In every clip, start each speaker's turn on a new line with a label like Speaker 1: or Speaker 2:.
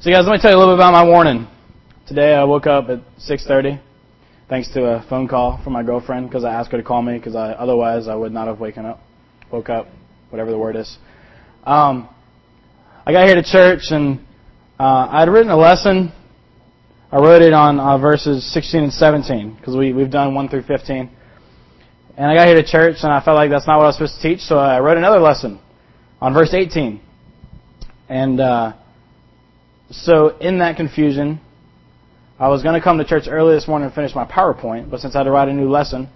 Speaker 1: So guys, let me tell you a little bit about my morning. Today I woke up at 6.30 thanks to a phone call from my girlfriend because I asked her to call me because I, otherwise I would not have woken up, woke up, whatever the word is. Um, I got here to church and uh, I had written a lesson. I wrote it on uh, verses 16 and 17 because we, we've done 1 through 15. And I got here to church and I felt like that's not what I was supposed to teach, so I wrote another lesson on verse 18. And uh, so in that confusion, I was going to come to church early this morning and finish my PowerPoint, but since I had to write a new lesson,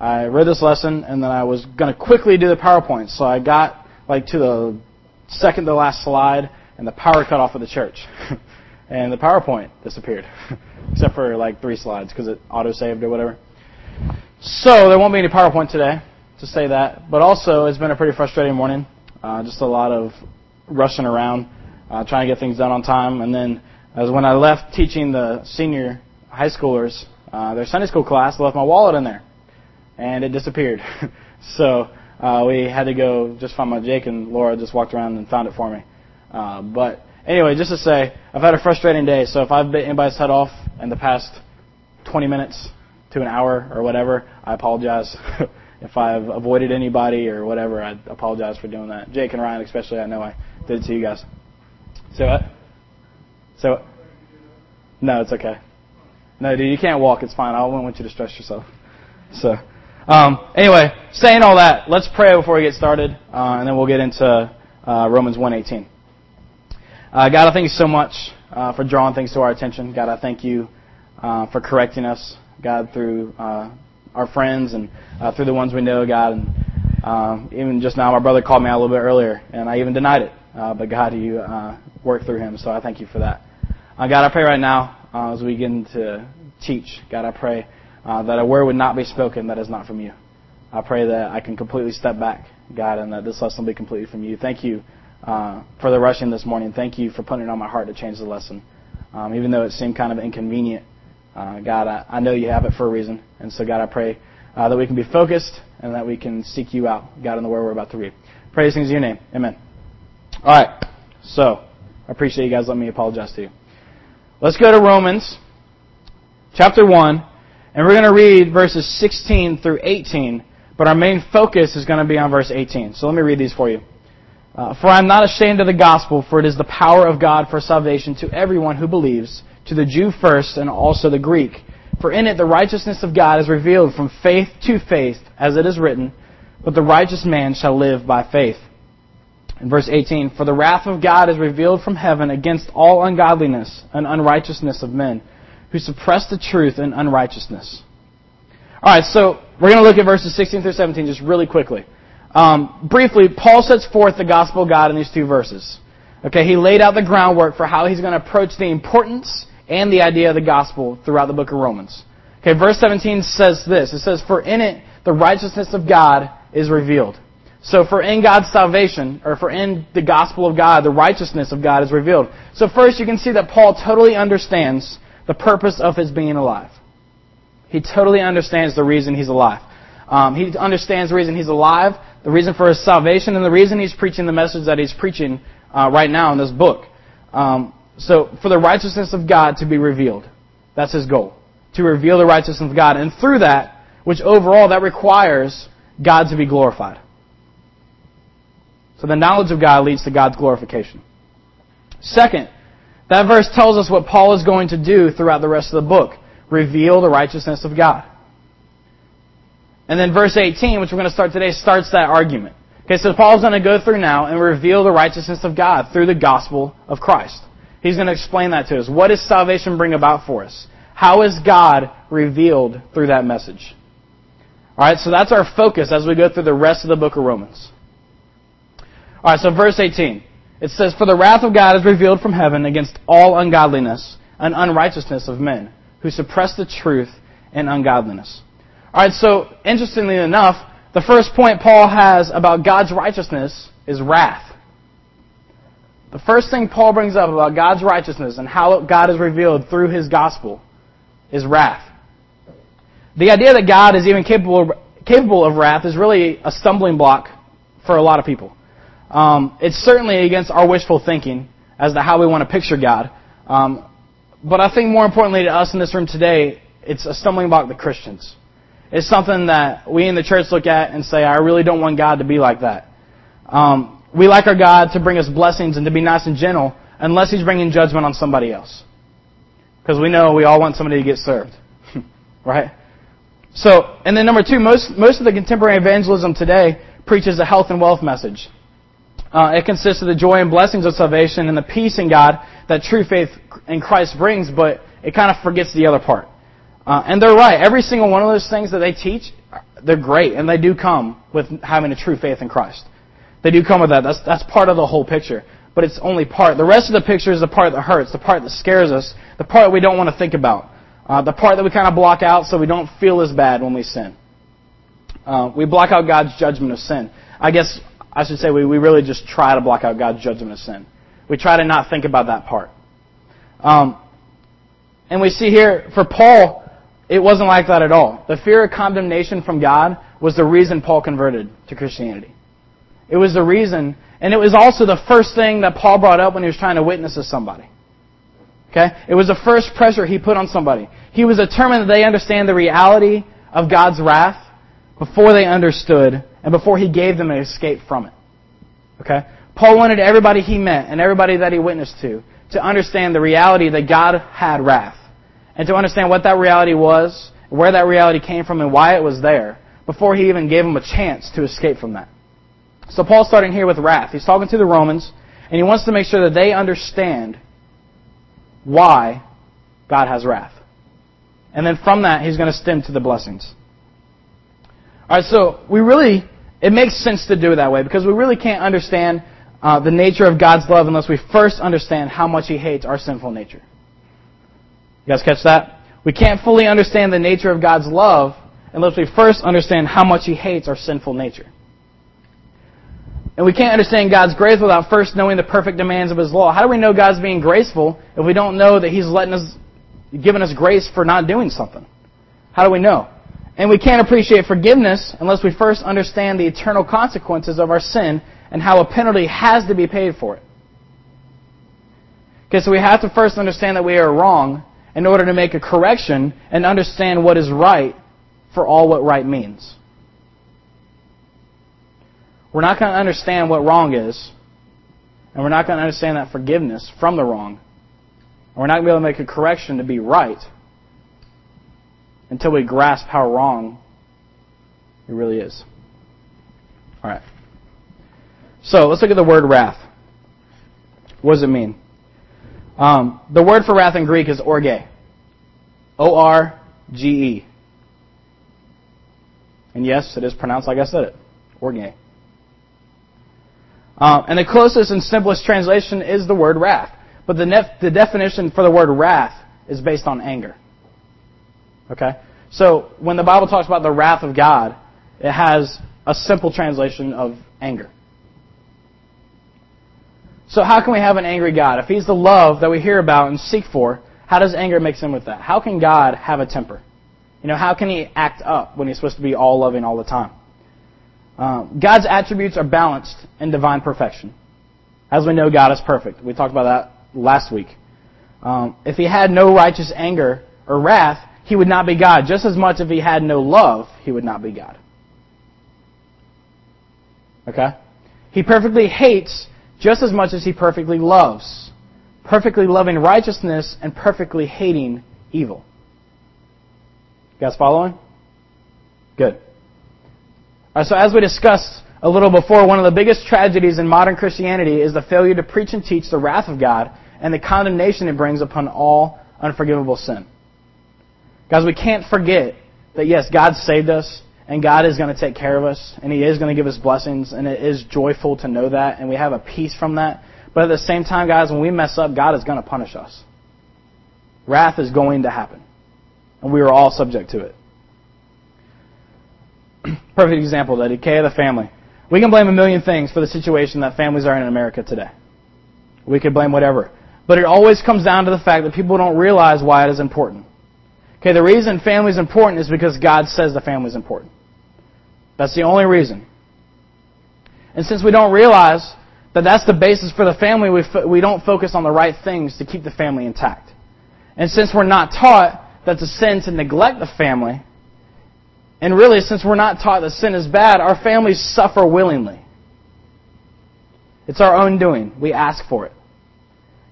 Speaker 1: I read this lesson and then I was going to quickly do the PowerPoint. So I got like to the second to last slide and the power cut off of the church. and the PowerPoint disappeared. Except for like three slides because it auto saved or whatever. So there won't be any PowerPoint today to say that. But also it's been a pretty frustrating morning. Uh, just a lot of rushing around uh, trying to get things done on time. And then, as when I left teaching the senior high schoolers uh, their Sunday school class, I left my wallet in there, and it disappeared. so uh, we had to go just find my Jake and Laura just walked around and found it for me. Uh, but anyway, just to say, I've had a frustrating day. So if I've bit anybody's head off in the past 20 minutes to an hour or whatever, I apologize. if I've avoided anybody or whatever, I apologize for doing that. Jake and Ryan, especially, I know I did it to you guys. So no, it's okay. No, dude, you can't walk. It's fine. I wouldn't want you to stress yourself. So, um, anyway, saying all that, let's pray before we get started, uh, and then we'll get into uh, Romans 1:18. Uh, God, I thank you so much uh, for drawing things to our attention. God, I thank you uh, for correcting us, God, through uh, our friends and through the ones we know, God. And um, even just now, my brother called me out a little bit earlier, and I even denied it. But God, you uh, work through him. So I thank you for that. Uh, God, I pray right now uh, as we begin to teach, God, I pray uh, that a word would not be spoken that is not from you. I pray that I can completely step back, God, and that this lesson be completely from you. Thank you uh, for the rushing this morning. Thank you for putting it on my heart to change the lesson. Um, even though it seemed kind of inconvenient, uh, God, I, I, know you have it for a reason. And so, God, I pray uh, that we can be focused and that we can seek you out, God, in the word we're about to read. Praise things in your name. Amen. All right. So, I appreciate you guys letting me apologize to you. Let's go to Romans chapter 1, and we're going to read verses 16 through 18, but our main focus is going to be on verse 18. So let me read these for you. Uh, for I am not ashamed of the gospel, for it is the power of God for salvation to everyone who believes, to the Jew first and also the Greek. For in it the righteousness of God is revealed from faith to faith, as it is written, But the righteous man shall live by faith. In verse 18, For the wrath of God is revealed from heaven against all ungodliness and unrighteousness of men, who suppress the truth in unrighteousness. Alright, so we're going to look at verses 16 through 17 just really quickly. Um, briefly, Paul sets forth the gospel of God in these two verses. Okay, he laid out the groundwork for how he's going to approach the importance and the idea of the gospel throughout the book of Romans. Okay, verse 17 says this. It says, For in it the righteousness of God is revealed. So for in God's salvation, or for in the gospel of God, the righteousness of God is revealed. So first you can see that Paul totally understands the purpose of his being alive. He totally understands the reason he's alive. Um, he understands the reason he's alive, the reason for his salvation, and the reason he's preaching the message that he's preaching uh, right now in this book. Um, so for the righteousness of God to be revealed. That's his goal. To reveal the righteousness of God. And through that, which overall that requires God to be glorified. So the knowledge of God leads to God's glorification. Second, that verse tells us what Paul is going to do throughout the rest of the book. Reveal the righteousness of God. And then verse 18, which we're going to start today, starts that argument. Okay, so Paul's going to go through now and reveal the righteousness of God through the gospel of Christ. He's going to explain that to us. What does salvation bring about for us? How is God revealed through that message? Alright, so that's our focus as we go through the rest of the book of Romans. All right, so verse 18. It says, For the wrath of God is revealed from heaven against all ungodliness and unrighteousness of men, who suppress the truth in ungodliness. All right, so interestingly enough, the first point Paul has about God's righteousness is wrath. The first thing Paul brings up about God's righteousness and how God is revealed through his gospel is wrath. The idea that God is even capable capable of wrath is really a stumbling block for a lot of people. Um, it's certainly against our wishful thinking as to how we want to picture God. Um, but I think more importantly to us in this room today, it's a stumbling block to Christians. It's something that we in the church look at and say, I really don't want God to be like that. Um, we like our God to bring us blessings and to be nice and gentle unless He's bringing judgment on somebody else. Because we know we all want somebody to get served. right? So, and then number two, most, most of the contemporary evangelism today preaches a health and wealth message. Uh, it consists of the joy and blessings of salvation and the peace in God that true faith in Christ brings, but it kind of forgets the other part. Uh, and they're right. Every single one of those things that they teach, they're great, and they do come with having a true faith in Christ. They do come with that. That's, that's part of the whole picture. But it's only part. The rest of the picture is the part that hurts, the part that scares us, the part we don't want to think about, uh, the part that we kind of block out so we don't feel as bad when we sin. Uh, we block out God's judgment of sin. I guess I should say we, we really just try to block out God's judgment of sin. We try to not think about that part. Um, and we see here, for Paul, it wasn't like that at all. The fear of condemnation from God was the reason Paul converted to Christianity. It was the reason, and it was also the first thing that Paul brought up when he was trying to witness to somebody. Okay? It was the first pressure he put on somebody. He was determined that they understand the reality of God's wrath before they understood and before he gave them an escape from it. Okay? Paul wanted everybody he met and everybody that he witnessed to to understand the reality that God had wrath and to understand what that reality was, where that reality came from, and why it was there before he even gave them a chance to escape from that. So Paul's starting here with wrath. He's talking to the Romans, and he wants to make sure that they understand why God has wrath. And then from that, he's going to stem to the blessings. Alright, so we really, it makes sense to do it that way because we really can't understand uh, the nature of God's love unless we first understand how much he hates our sinful nature. You guys catch that? We can't fully understand the nature of God's love unless we first understand how much He hates our sinful nature. And we can't understand God's grace without first knowing the perfect demands of His law. How do we know God's being graceful if we don't know that He's letting us, giving us grace for not doing something? How do we know? And we can't appreciate forgiveness unless we first understand the eternal consequences of our sin and how a penalty has to be paid for it. Okay, so we have to first understand that we are wrong in order to make a correction and understand what is right for all what right means. We're not going to understand what wrong is, and we're not going to understand that forgiveness from the wrong, and we're not going to be able to make a correction to be right until we grasp how wrong it really is. All right. So let's look at the word wrath. What does it mean? Um, the word for wrath in Greek is orge. O R G E. And yes, it is pronounced like I said it. Orge. Um, and the closest and simplest translation is the word wrath. But the, nef- the definition for the word wrath is based on anger. Okay? So when the Bible talks about the wrath of God, it has a simple translation of anger. So how can we have an angry God? If He's the love that we hear about and seek for, how does anger mix in with that? How can God have a temper? You know, how can He act up when He's supposed to be all loving all the time? Um, God's attributes are balanced in divine perfection. As we know, God is perfect. We talked about that last week. Um, if He had no righteous anger or wrath, He would not be God. Just as much if He had no love, He would not be God. Okay? He perfectly hates just as much as he perfectly loves, perfectly loving righteousness and perfectly hating evil. You guys following? Good. Right, so as we discussed a little before, one of the biggest tragedies in modern Christianity is the failure to preach and teach the wrath of God and the condemnation it brings upon all unforgivable sin. Guys, we can't forget that yes, God saved us, and God is going to take care of us, and He is going to give us blessings, and it is joyful to know that, and we have a peace from that. But at the same time, guys, when we mess up, God is going to punish us. Wrath is going to happen, and we are all subject to it. Perfect example, the decay of the family. We can blame a million things for the situation that families are in in America today. We could blame whatever. But it always comes down to the fact that people don't realize why it is important. Okay, the reason family is important is because God says the family is important. That's the only reason. And since we don't realize that that's the basis for the family. We, fo- we don't focus on the right things to keep the family intact. And since we're not taught that's a sin to neglect the family, and really, since we're not taught that sin is bad, our families suffer willingly. It's our own doing. We ask for it.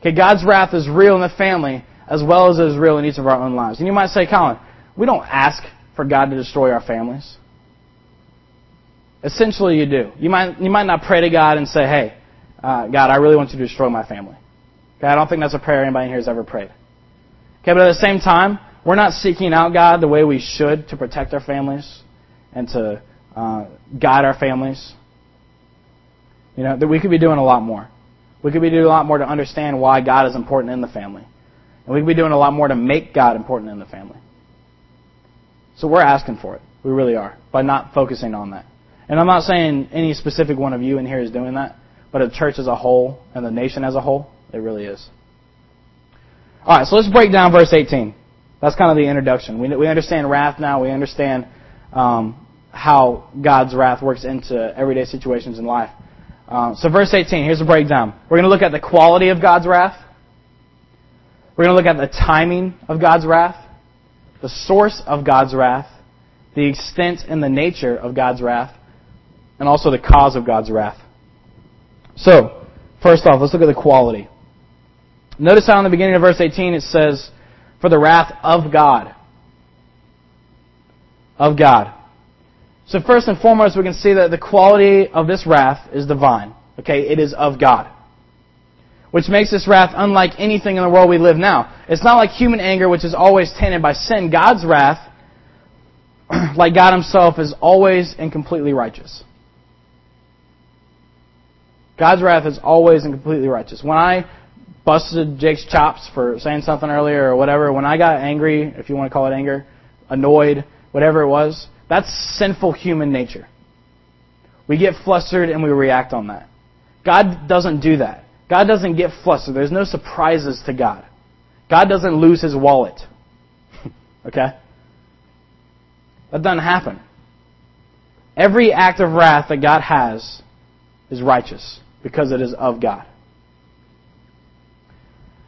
Speaker 1: Okay, God's wrath is real in the family as well as it is real in each of our own lives. And you might say, Colin, we don't ask for God to destroy our families. Essentially, you do. You might, you might not pray to God and say, hey, uh, God, I really want you to destroy my family. Okay, I don't think that's a prayer anybody here has ever prayed. Okay, but at the same time, we're not seeking out God the way we should to protect our families and to uh, guide our families. You know, that we could be doing a lot more. We could be doing a lot more to understand why God is important in the family. And we could be doing a lot more to make God important in the family. So we're asking for it. We really are. By not focusing on that. And I'm not saying any specific one of you in here is doing that, but the church as a whole and the nation as a whole, it really is. Alright, so let's break down verse 18. That's kind of the introduction. We, we understand wrath now. We understand um, how God's wrath works into everyday situations in life. Um, so verse 18, here's a breakdown. We're going to look at the quality of God's wrath. We're going to look at the timing of God's wrath, the source of God's wrath, the extent and the nature of God's wrath, and also the cause of God's wrath. So, first off, let's look at the quality. Notice how in the beginning of verse 18 it says, for the wrath of God. Of God. So first and foremost, we can see that the quality of this wrath is divine. Okay, it is of God. Which makes this wrath unlike anything in the world we live now. It's not like human anger, which is always tainted by sin. God's wrath, like God Himself, is always and completely righteous. God's wrath is always and completely righteous. When I busted Jake's chops for saying something earlier or whatever, when I got angry, if you want to call it anger, annoyed, whatever it was, that's sinful human nature. We get flustered and we react on that. God doesn't do that. God doesn't get flustered. There's no surprises to God. God doesn't lose his wallet. okay? That doesn't happen. Every act of wrath that God has is righteous because it is of God.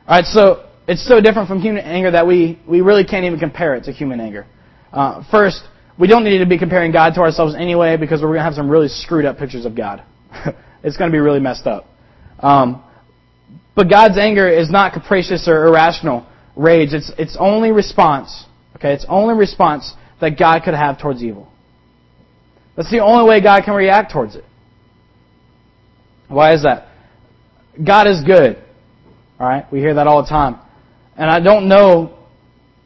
Speaker 1: Alright, so it's so different from human anger that we, we really can't even compare it to human anger. Uh, first, we don't need to be comparing God to ourselves anyway because we're going to have some really screwed up pictures of God. it's going to be really messed up. Um, but God's anger is not capricious or irrational rage. It's, it's only response. Okay, it's only response that God could have towards evil. That's the only way God can react towards it. Why is that? God is good. Alright? We hear that all the time. And I don't know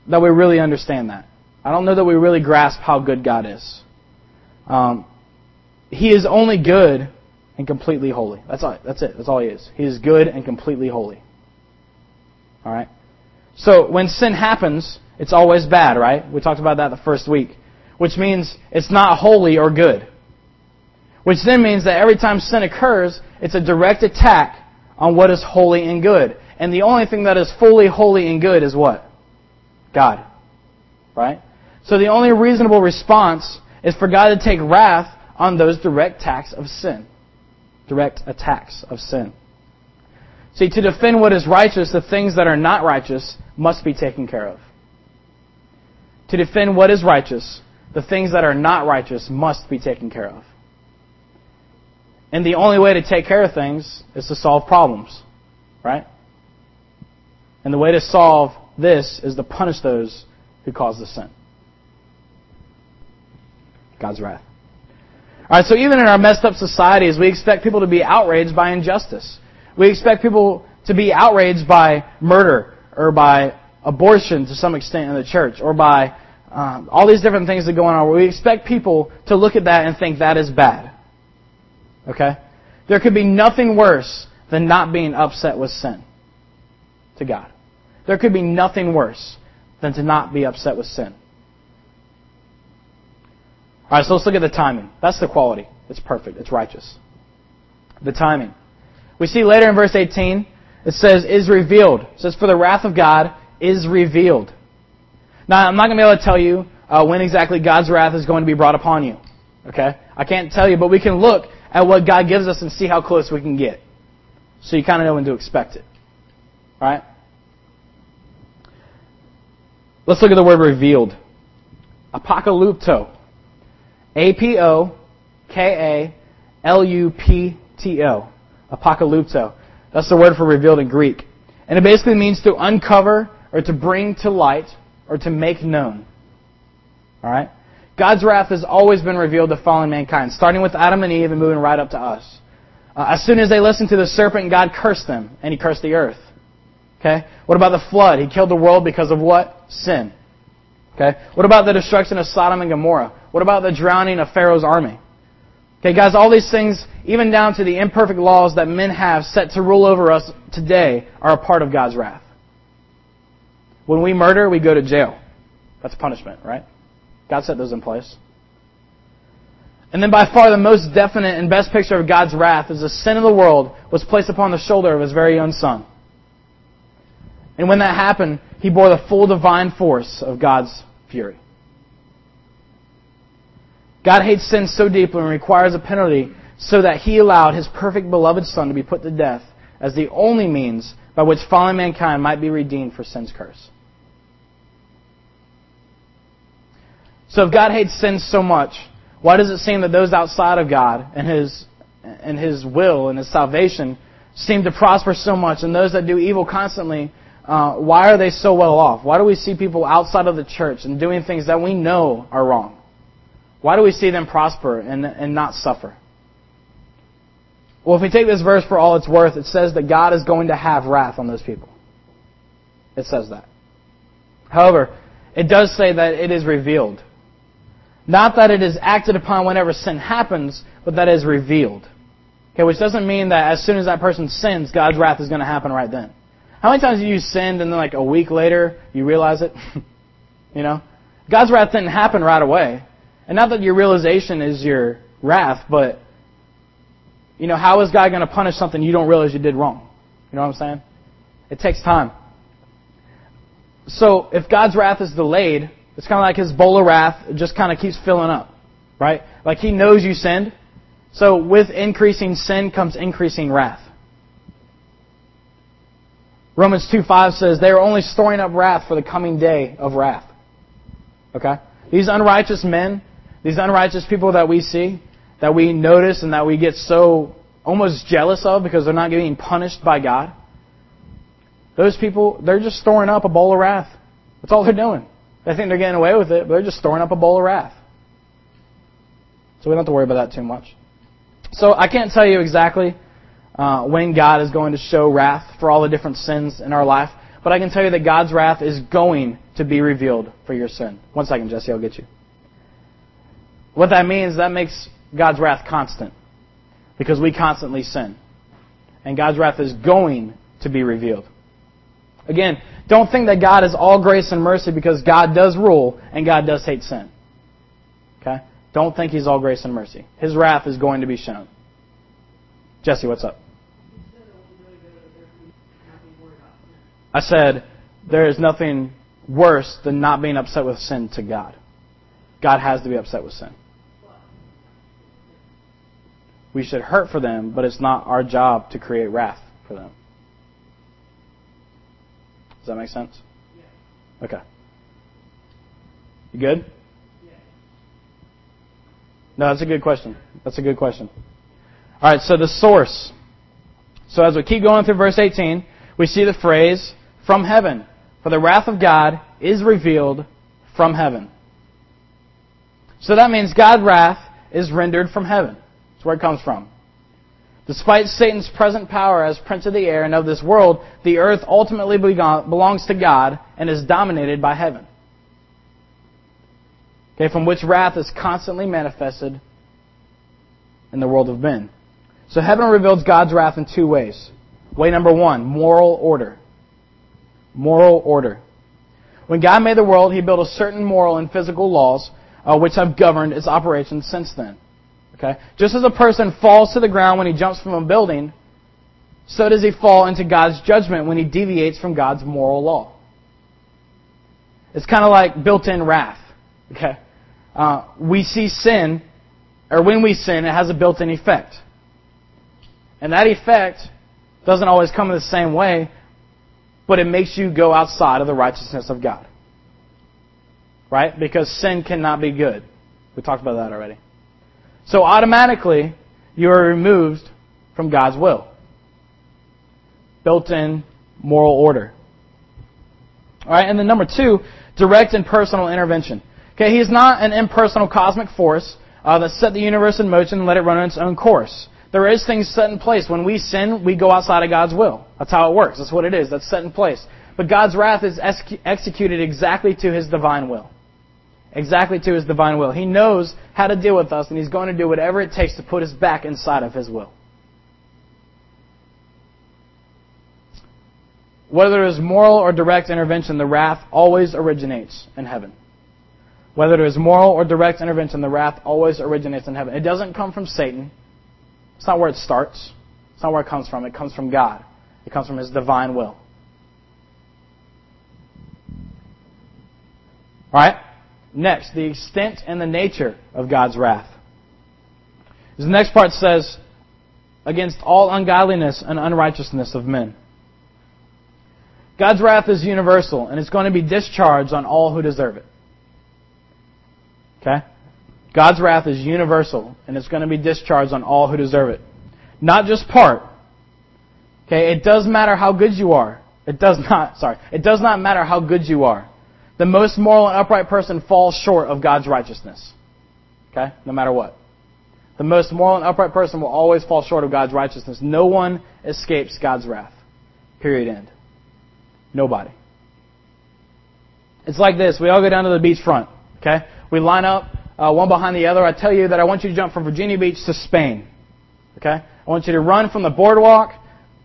Speaker 1: that we really understand that. I don't know that we really grasp how good God is. Um, he is only good and completely holy. That's all. That's it. That's all He is. He is good and completely holy. All right. So when sin happens, it's always bad, right? We talked about that the first week, which means it's not holy or good. Which then means that every time sin occurs, it's a direct attack on what is holy and good. And the only thing that is fully holy and good is what? God. Right? So the only reasonable response is for God to take wrath on those direct attacks of sin. Direct attacks of sin. See, to defend what is righteous, the things that are not righteous must be taken care of. To defend what is righteous, the things that are not righteous must be taken care of. And the only way to take care of things is to solve problems. Right? And the way to solve this is to punish those who cause the sin. God's wrath. Alright, so even in our messed up societies, we expect people to be outraged by injustice. We expect people to be outraged by murder or by abortion to some extent in the church or by um, all these different things that go on. We expect people to look at that and think that is bad. Okay? There could be nothing worse than not being upset with sin to God. There could be nothing worse than to not be upset with sin. Alright, so let's look at the timing. That's the quality. It's perfect. It's righteous. The timing. We see later in verse 18, it says, is revealed. It says, for the wrath of God is revealed. Now, I'm not going to be able to tell you uh, when exactly God's wrath is going to be brought upon you. Okay? I can't tell you, but we can look at what God gives us and see how close we can get. so you kind of know when to expect it. Right? Let's look at the word revealed. Apocalypto. A P O K A L U P T O. Apocalypto. That's the word for revealed in Greek. And it basically means to uncover or to bring to light or to make known. Alright? God's wrath has always been revealed to fallen mankind, starting with Adam and Eve and moving right up to us. Uh, as soon as they listened to the serpent, God cursed them, and He cursed the earth. Okay? What about the flood? He killed the world because of what? Sin. Okay? What about the destruction of Sodom and Gomorrah? What about the drowning of Pharaoh's army? Okay, guys, all these things, even down to the imperfect laws that men have set to rule over us today, are a part of God's wrath. When we murder, we go to jail. That's punishment, right? God set those in place. And then by far the most definite and best picture of God's wrath is the sin of the world was placed upon the shoulder of his very own son. And when that happened, he bore the full divine force of God's fury. God hates sin so deeply and requires a penalty so that he allowed his perfect beloved son to be put to death as the only means by which fallen mankind might be redeemed for sin's curse. So if God hates sin so much, why does it seem that those outside of God and his and his will and his salvation seem to prosper so much and those that do evil constantly uh, why are they so well off? Why do we see people outside of the church and doing things that we know are wrong? Why do we see them prosper and, and not suffer? Well, if we take this verse for all it's worth, it says that God is going to have wrath on those people. It says that. However, it does say that it is revealed. Not that it is acted upon whenever sin happens, but that it is revealed. Okay, which doesn't mean that as soon as that person sins, God's wrath is going to happen right then. How many times have you sinned and then like a week later you realize it? you know? God's wrath didn't happen right away. And not that your realization is your wrath, but you know, how is God going to punish something you don't realize you did wrong? You know what I'm saying? It takes time. So if God's wrath is delayed, it's kind of like his bowl of wrath just kind of keeps filling up, right? Like he knows you sinned. So with increasing sin comes increasing wrath. Romans 2.5 says, they are only storing up wrath for the coming day of wrath. Okay? These unrighteous men, these unrighteous people that we see, that we notice and that we get so almost jealous of because they're not getting punished by God, those people, they're just storing up a bowl of wrath. That's all they're doing. They think they're getting away with it, but they're just storing up a bowl of wrath. So we don't have to worry about that too much. So I can't tell you exactly uh, when God is going to show wrath for all the different sins in our life. But I can tell you that God's wrath is going to be revealed for your sin. One second, Jesse, I'll get you. What that means, that makes God's wrath constant. Because we constantly sin. And God's wrath is going to be revealed. Again, don't think that God is all grace and mercy because God does rule and God does hate sin. Okay? Don't think He's all grace and mercy. His wrath is going to be shown. Jesse, what's up? I said, there is nothing worse than not being upset with sin to God. God has to be upset with sin. We should hurt for them, but it's not our job to create wrath for them. Does that make sense? Okay. You good? No, that's a good question. That's a good question. All right, so the source. So as we keep going through verse 18, we see the phrase, from heaven. For the wrath of God is revealed from heaven. So that means God's wrath is rendered from heaven. That's where it comes from. Despite Satan's present power as prince of the air and of this world, the earth ultimately belongs to God and is dominated by heaven. Okay, from which wrath is constantly manifested in the world of men. So heaven reveals God's wrath in two ways. Way number one, moral order moral order. When God made the world, He built a certain moral and physical laws uh, which have governed its operations since then. Okay? Just as a person falls to the ground when he jumps from a building, so does he fall into God's judgment when he deviates from God's moral law. It's kind of like built-in wrath. Okay? Uh, we see sin, or when we sin, it has a built-in effect. And that effect Doesn't always come in the same way, but it makes you go outside of the righteousness of God. Right? Because sin cannot be good. We talked about that already. So automatically, you are removed from God's will. Built in moral order. Alright, and then number two, direct and personal intervention. Okay, he is not an impersonal cosmic force uh, that set the universe in motion and let it run on its own course. There is things set in place. When we sin, we go outside of God's will. That's how it works. That's what it is. That's set in place. But God's wrath is executed exactly to His divine will. Exactly to His divine will. He knows how to deal with us, and He's going to do whatever it takes to put us back inside of His will. Whether it is moral or direct intervention, the wrath always originates in heaven. Whether it is moral or direct intervention, the wrath always originates in heaven. It doesn't come from Satan. It's not where it starts. It's not where it comes from. It comes from God. It comes from His divine will. Alright? Next, the extent and the nature of God's wrath. The next part says, against all ungodliness and unrighteousness of men. God's wrath is universal, and it's going to be discharged on all who deserve it. Okay? God's wrath is universal, and it's going to be discharged on all who deserve it. Not just part. Okay, it does matter how good you are. It does not, sorry, it does not matter how good you are. The most moral and upright person falls short of God's righteousness. Okay? No matter what. The most moral and upright person will always fall short of God's righteousness. No one escapes God's wrath. Period end. Nobody. It's like this. We all go down to the beach front. Okay? We line up uh, one behind the other. I tell you that I want you to jump from Virginia Beach to Spain. Okay? I want you to run from the boardwalk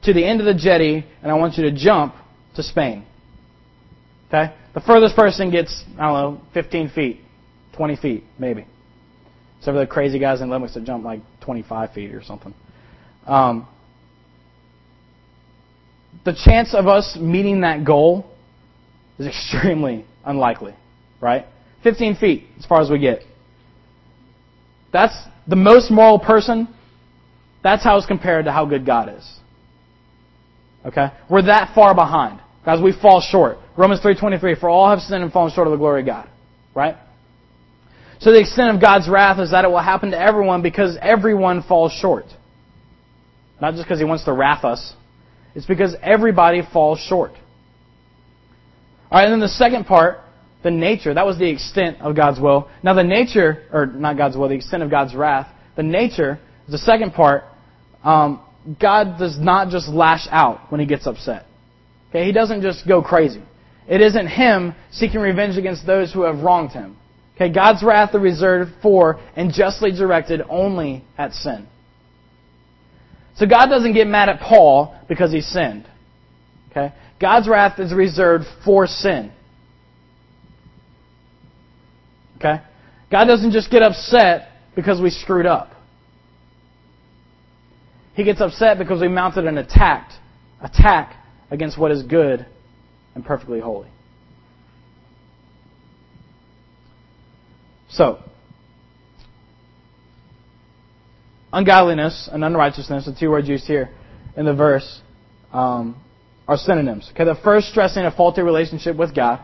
Speaker 1: to the end of the jetty, and I want you to jump to Spain. Okay? The furthest person gets, I don't know, 15 feet, 20 feet, maybe. Except for the crazy guys in Olympics that jump like 25 feet or something. Um, the chance of us meeting that goal is extremely unlikely, right? 15 feet as far as we get. That's the most moral person. That's how it's compared to how good God is. Okay? We're that far behind. Guys, we fall short. Romans 3.23, for all have sinned and fallen short of the glory of God. Right? So the extent of God's wrath is that it will happen to everyone because everyone falls short. Not just because He wants to wrath us. It's because everybody falls short. Alright, and then the second part the nature, that was the extent of God's will. Now the nature, or not God's will, the extent of God's wrath, the nature, is the second part, um, God does not just lash out when he gets upset. Okay, he doesn't just go crazy. It isn't him seeking revenge against those who have wronged him. Okay, God's wrath is reserved for and justly directed only at sin. So God doesn't get mad at Paul because he sinned. Okay? God's wrath is reserved for sin. Okay? God doesn't just get upset because we screwed up. He gets upset because we mounted an attack, attack against what is good and perfectly holy. So, ungodliness and unrighteousness, the two words used here in the verse, um, are synonyms. Okay, the first stressing a faulty relationship with God.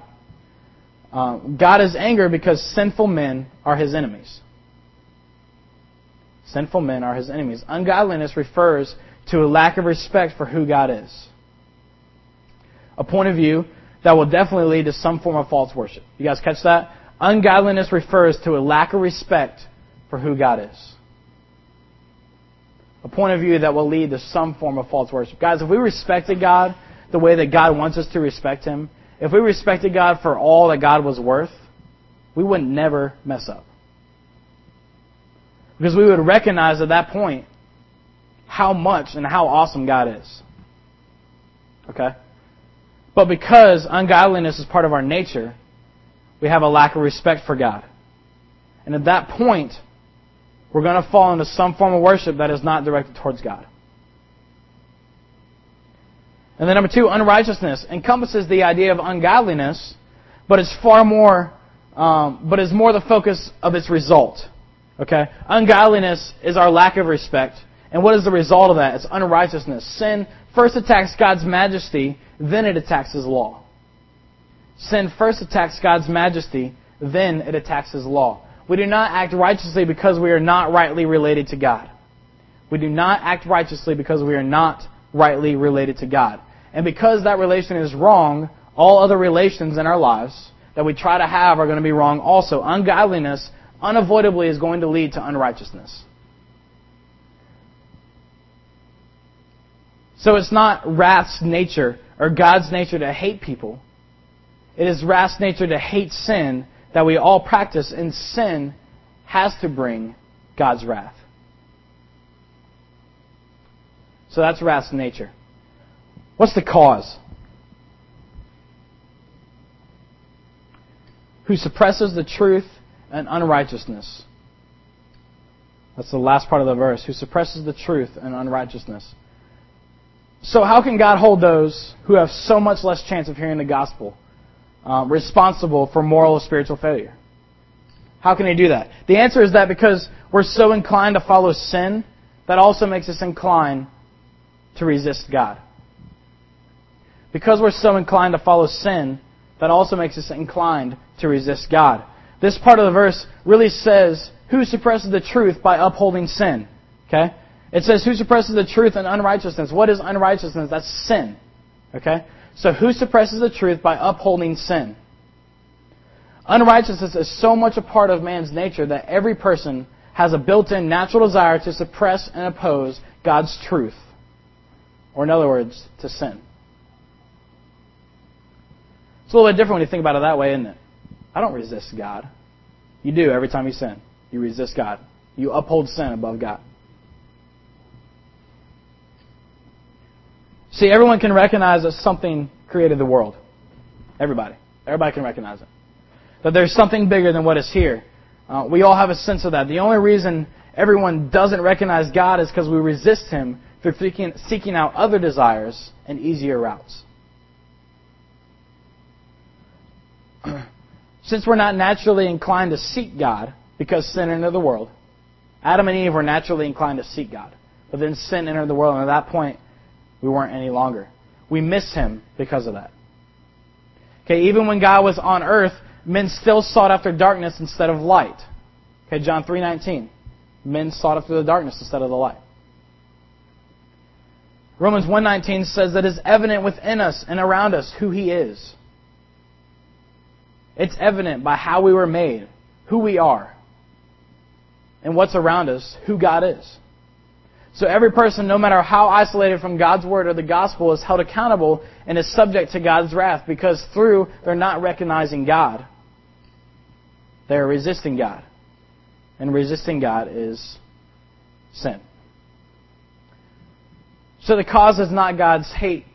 Speaker 1: Um, God is angry because sinful men are his enemies. Sinful men are his enemies. Ungodliness refers to a lack of respect for who God is. A point of view that will definitely lead to some form of false worship. You guys catch that? Ungodliness refers to a lack of respect for who God is. A point of view that will lead to some form of false worship. Guys, if we respected God the way that God wants us to respect Him, if we respected God for all that God was worth, we would never mess up. Because we would recognize at that point how much and how awesome God is. Okay? But because ungodliness is part of our nature, we have a lack of respect for God. And at that point, we're going to fall into some form of worship that is not directed towards God. And then number two, unrighteousness encompasses the idea of ungodliness, but it's far more, um, but is more the focus of its result. Okay? Ungodliness is our lack of respect, And what is the result of that? It's unrighteousness. Sin first attacks God's majesty, then it attacks His law. Sin first attacks God's majesty, then it attacks His law. We do not act righteously because we are not rightly related to God. We do not act righteously because we are not rightly related to God. And because that relation is wrong, all other relations in our lives that we try to have are going to be wrong also. Ungodliness unavoidably is going to lead to unrighteousness. So it's not wrath's nature or God's nature to hate people. It is wrath's nature to hate sin that we all practice, and sin has to bring God's wrath. So that's wrath's nature. What's the cause? Who suppresses the truth and unrighteousness. That's the last part of the verse. Who suppresses the truth and unrighteousness. So, how can God hold those who have so much less chance of hearing the gospel um, responsible for moral or spiritual failure? How can He do that? The answer is that because we're so inclined to follow sin, that also makes us inclined to resist God. Because we're so inclined to follow sin, that also makes us inclined to resist God. This part of the verse really says, Who suppresses the truth by upholding sin? Okay? It says, Who suppresses the truth and unrighteousness? What is unrighteousness? That's sin. Okay? So, who suppresses the truth by upholding sin? Unrighteousness is so much a part of man's nature that every person has a built in natural desire to suppress and oppose God's truth. Or, in other words, to sin. It's a little bit different when you think about it that way, isn't it? I don't resist God. You do every time you sin. You resist God. You uphold sin above God. See, everyone can recognize that something created the world. Everybody. Everybody can recognize it. That there's something bigger than what is here. Uh, we all have a sense of that. The only reason everyone doesn't recognize God is because we resist Him through seeking, seeking out other desires and easier routes. Since we're not naturally inclined to seek God because sin entered the world, Adam and Eve were naturally inclined to seek God. But then sin entered the world, and at that point, we weren't any longer. We miss Him because of that. Okay, even when God was on earth, men still sought after darkness instead of light. Okay, John 3.19. Men sought after the darkness instead of the light. Romans 1.19 says that it's evident within us and around us who He is. It's evident by how we were made, who we are, and what's around us, who God is. So every person, no matter how isolated from God's word or the gospel, is held accountable and is subject to God's wrath because through they're not recognizing God. They're resisting God. And resisting God is sin. So the cause is not God's hate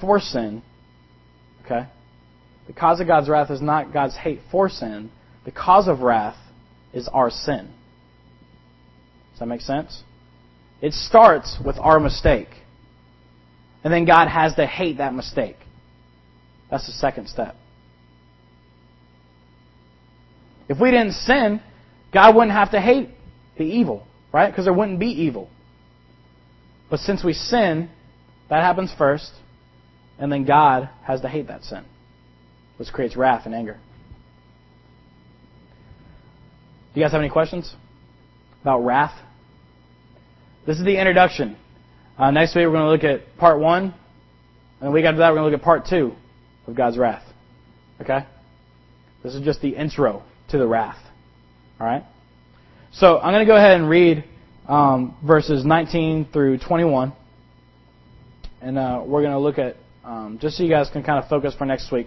Speaker 1: for sin. Okay? The cause of God's wrath is not God's hate for sin. The cause of wrath is our sin. Does that make sense? It starts with our mistake. And then God has to hate that mistake. That's the second step. If we didn't sin, God wouldn't have to hate the evil, right? Because there wouldn't be evil. But since we sin, that happens first, and then God has to hate that sin which creates wrath and anger. Do you guys have any questions about wrath? This is the introduction. Uh, next week we're going to look at part one, and the week after that we're going to look at part two of God's wrath. Okay? This is just the intro to the wrath. All right? So I'm going to go ahead and read um, verses 19 through 21, and uh, we're going to look at um, just so you guys can kind of focus for next week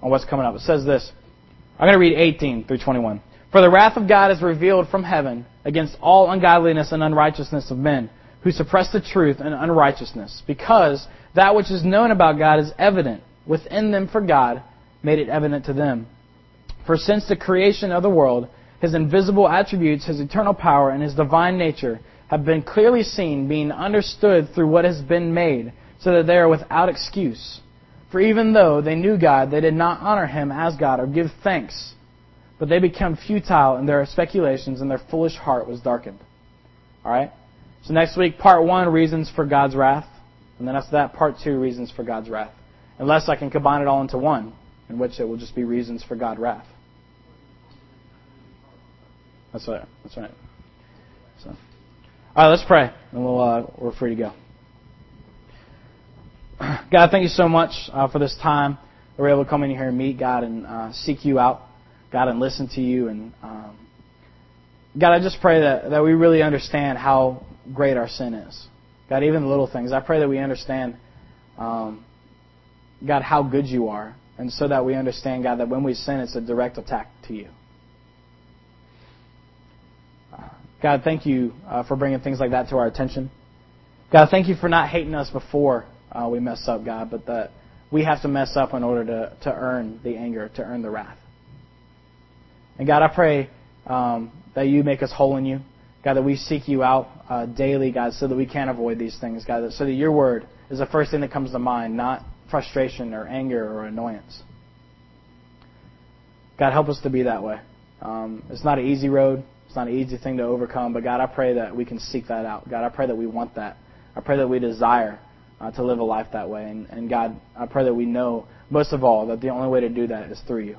Speaker 1: on what's coming up. It says this. I'm going to read 18 through 21. For the wrath of God is revealed from heaven against all ungodliness and unrighteousness of men, who suppress the truth and unrighteousness, because that which is known about God is evident within them for God made it evident to them. For since the creation of the world, his invisible attributes, his eternal power, and his divine nature have been clearly seen, being understood through what has been made, so that they are without excuse. For even though they knew God, they did not honor him as God or give thanks, but they became futile in their speculations and their foolish heart was darkened. Alright? So next week, part one, reasons for God's wrath. And then after that, part two, reasons for God's wrath. Unless I can combine it all into one, in which it will just be reasons for God's wrath. That's right. That's right. So, all right, let's pray, and we'll uh, we're free to go. God, thank you so much uh, for this time that we're able to come in here and meet God and uh, seek you out, God, and listen to you. And um, God, I just pray that that we really understand how great our sin is. God, even the little things. I pray that we understand, um, God, how good you are, and so that we understand, God, that when we sin, it's a direct attack to you. God, thank you uh, for bringing things like that to our attention. God, thank you for not hating us before uh, we mess up, God, but that we have to mess up in order to, to earn the anger, to earn the wrath. And God, I pray um, that you make us whole in you. God, that we seek you out uh, daily, God, so that we can avoid these things, God, so that your word is the first thing that comes to mind, not frustration or anger or annoyance. God, help us to be that way. Um, it's not an easy road. It's not an easy thing to overcome, but God, I pray that we can seek that out. God, I pray that we want that. I pray that we desire uh, to live a life that way. And, and God, I pray that we know, most of all, that the only way to do that is through you.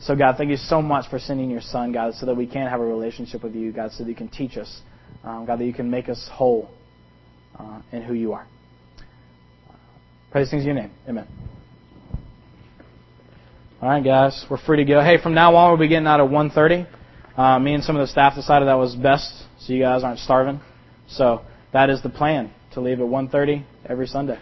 Speaker 1: So, God, thank you so much for sending your Son, God, so that we can have a relationship with you, God, so that you can teach us, um, God, that you can make us whole uh, in who you are. Praise things in your name. Amen. All right, guys, we're free to go. Hey, from now on, we'll be getting out at 1.30. Uh, me and some of the staff decided that was best, so you guys aren't starving. So that is the plan to leave at 1:30 every Sunday.